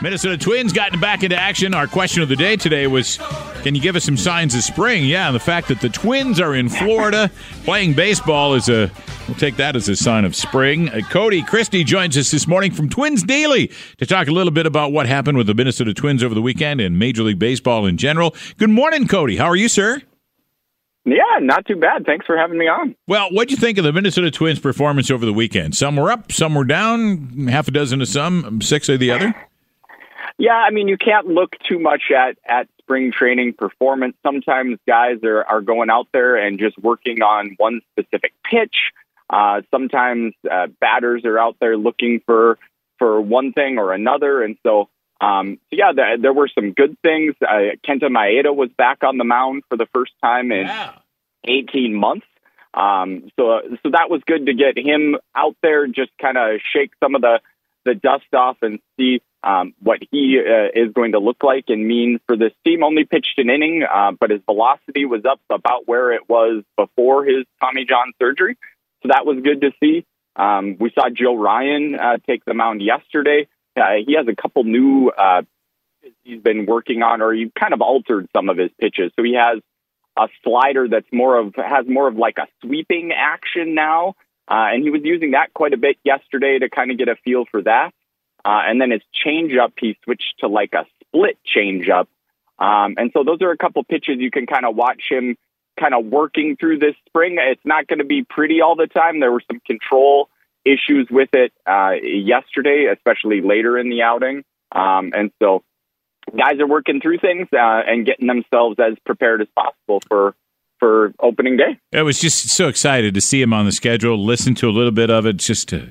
Minnesota Twins gotten back into action. Our question of the day today was Can you give us some signs of spring? Yeah, and the fact that the Twins are in Florida playing baseball is a, we'll take that as a sign of spring. Uh, Cody Christie joins us this morning from Twins Daily to talk a little bit about what happened with the Minnesota Twins over the weekend and Major League Baseball in general. Good morning, Cody. How are you, sir? Yeah, not too bad. Thanks for having me on. Well, what'd you think of the Minnesota Twins' performance over the weekend? Some were up, some were down, half a dozen of some, six of the other. Yeah, I mean, you can't look too much at at spring training performance. Sometimes guys are are going out there and just working on one specific pitch. Uh, sometimes uh, batters are out there looking for for one thing or another, and so um, so yeah, there, there were some good things. Uh, Kenta Maeda was back on the mound for the first time in yeah. 18 months. Um, so so that was good to get him out there, just kind of shake some of the the dust off and see um, what he uh, is going to look like and mean for this team. Only pitched an inning, uh, but his velocity was up about where it was before his Tommy John surgery. So that was good to see. Um, we saw Joe Ryan uh, take the mound yesterday. Uh, he has a couple new uh, he's been working on, or he kind of altered some of his pitches. So he has a slider that's more of has more of like a sweeping action now, uh, and he was using that quite a bit yesterday to kind of get a feel for that. Uh, and then his changeup, he switched to like a split changeup. Um, and so those are a couple pitches you can kind of watch him kind of working through this spring. It's not going to be pretty all the time. There were some control issues with it uh, yesterday, especially later in the outing. Um, and so guys are working through things uh, and getting themselves as prepared as possible for for opening day. I was just so excited to see him on the schedule, listen to a little bit of it, just to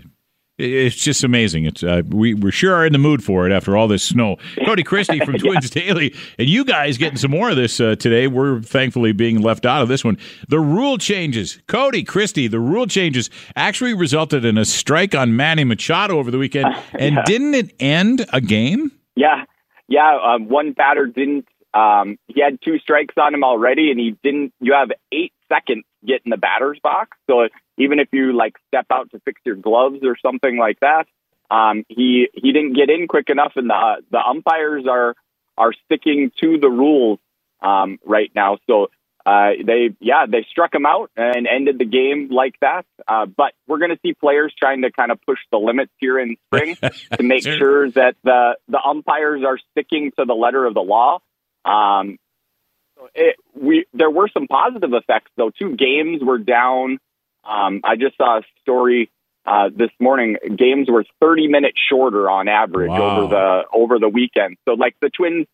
it's just amazing. It's uh, we we sure are in the mood for it after all this snow. Cody Christie from Twins yeah. Daily, and you guys getting some more of this uh, today. We're thankfully being left out of this one. The rule changes, Cody Christie. The rule changes actually resulted in a strike on Manny Machado over the weekend, uh, and yeah. didn't it end a game? Yeah, yeah. Um, one batter didn't. Um, he had two strikes on him already, and he didn't. You have eight seconds to get in the batter's box, so even if you like step out to fix your gloves or something like that. Um, he he didn't get in quick enough, and the the umpires are are sticking to the rules um, right now. So uh, they yeah they struck him out and ended the game like that. Uh, but we're going to see players trying to kind of push the limits here in spring to make sure that the the umpires are sticking to the letter of the law. Um, it, we there were some positive effects though. Two games were down um, I just saw a story uh, this morning. Games were 30 minutes shorter on average wow. over the over the weekend. So like the Twins,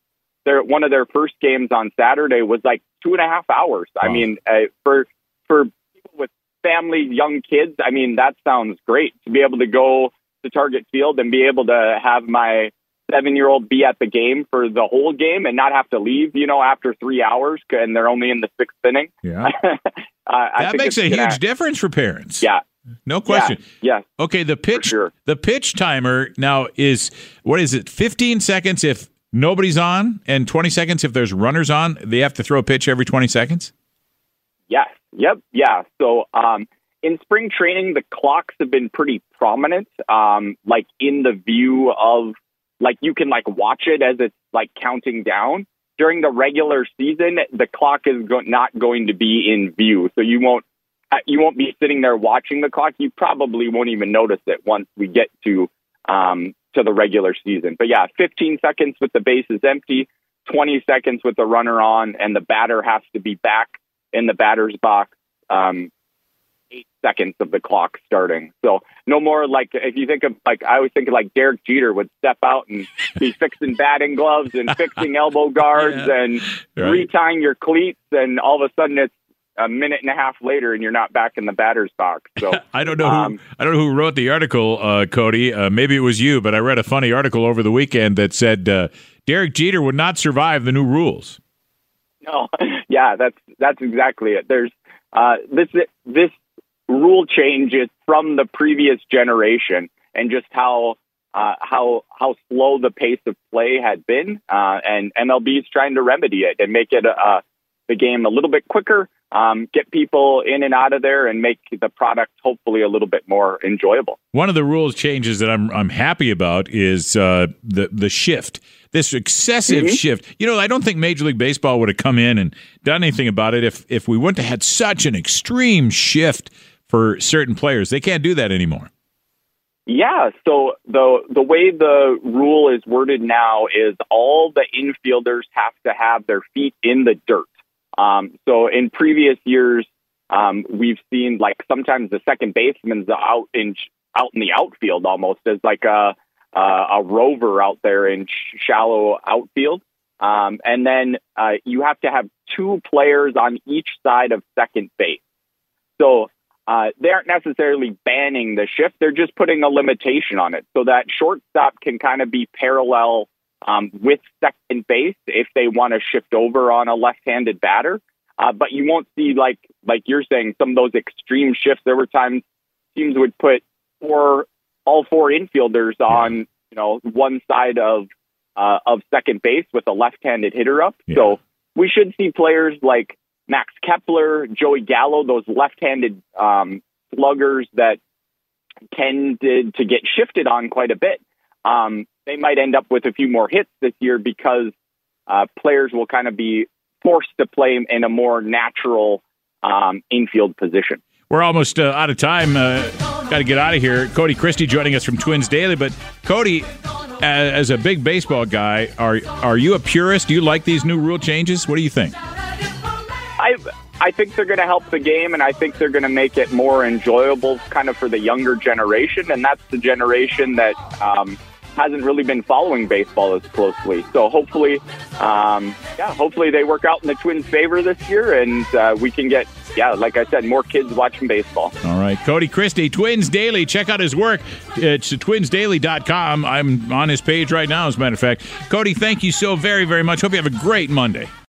their one of their first games on Saturday was like two and a half hours. Wow. I mean, uh, for for people with families, young kids, I mean that sounds great to be able to go to Target Field and be able to have my seven year old be at the game for the whole game and not have to leave, you know, after three hours and they're only in the sixth inning. Yeah. uh, that makes a huge difference for parents. Yeah. No question. Yeah. yeah okay. The pitch, sure. the pitch timer now is what is it? 15 seconds if nobody's on and 20 seconds if there's runners on. They have to throw a pitch every 20 seconds. Yes. Yep. Yeah. So, um, in spring training, the clocks have been pretty prominent, um, like in the view of like you can like watch it as it's like counting down. During the regular season, the clock is go- not going to be in view, so you won't uh, you won't be sitting there watching the clock. You probably won't even notice it once we get to um, to the regular season. But yeah, 15 seconds with the bases empty, 20 seconds with the runner on, and the batter has to be back in the batter's box um, eight seconds of the clock starting. So no more like if you think of like I always think of like Derek Jeter would step out and be fixing batting gloves and fixing elbow guards yeah. and right. retying your cleats, and all of a sudden it's a minute and a half later and you're not back in the batter's box. So I don't know. Um, who, I don't know who wrote the article, uh, Cody. Uh, maybe it was you, but I read a funny article over the weekend that said uh, Derek Jeter would not survive the new rules. No, yeah, that's that's exactly it. There's uh, this this changes from the previous generation and just how uh, how how slow the pace of play had been, uh, and MLB is trying to remedy it and make it uh, the game a little bit quicker, um, get people in and out of there and make the product hopefully a little bit more enjoyable. One of the rules changes that I'm I'm happy about is uh, the the shift. This excessive mm-hmm. shift. You know, I don't think Major League Baseball would have come in and done anything about it if if we wouldn't have had such an extreme shift for certain players. They can't do that anymore. Yeah, so the the way the rule is worded now is all the infielders have to have their feet in the dirt. Um, so in previous years, um, we've seen like sometimes the second baseman's out in out in the outfield almost as like a a, a rover out there in shallow outfield. Um, and then uh, you have to have two players on each side of second base. So uh, they aren't necessarily banning the shift; they're just putting a limitation on it so that shortstop can kind of be parallel um, with second base if they want to shift over on a left-handed batter. Uh, but you won't see like like you're saying some of those extreme shifts. There were times teams would put four all four infielders on you know one side of uh, of second base with a left-handed hitter up. Yeah. So we should see players like Max Kepler, Joey Gallo, those left-handed um, sluggers that tended to get shifted on quite a bit. Um, they might end up with a few more hits this year because uh, players will kind of be forced to play in a more natural um, infield position. We're almost uh, out of time. Uh, Got to get out of here. Cody Christie joining us from Twins Daily. But Cody, as a big baseball guy, are are you a purist? Do you like these new rule changes? What do you think? I think they're going to help the game, and I think they're going to make it more enjoyable, kind of for the younger generation, and that's the generation that um, hasn't really been following baseball as closely. So hopefully, um, yeah, hopefully they work out in the Twins' favor this year, and uh, we can get, yeah, like I said, more kids watching baseball. All right, Cody Christie, Twins Daily. Check out his work. It's twinsdaily.com. I'm on his page right now, as a matter of fact. Cody, thank you so very, very much. Hope you have a great Monday.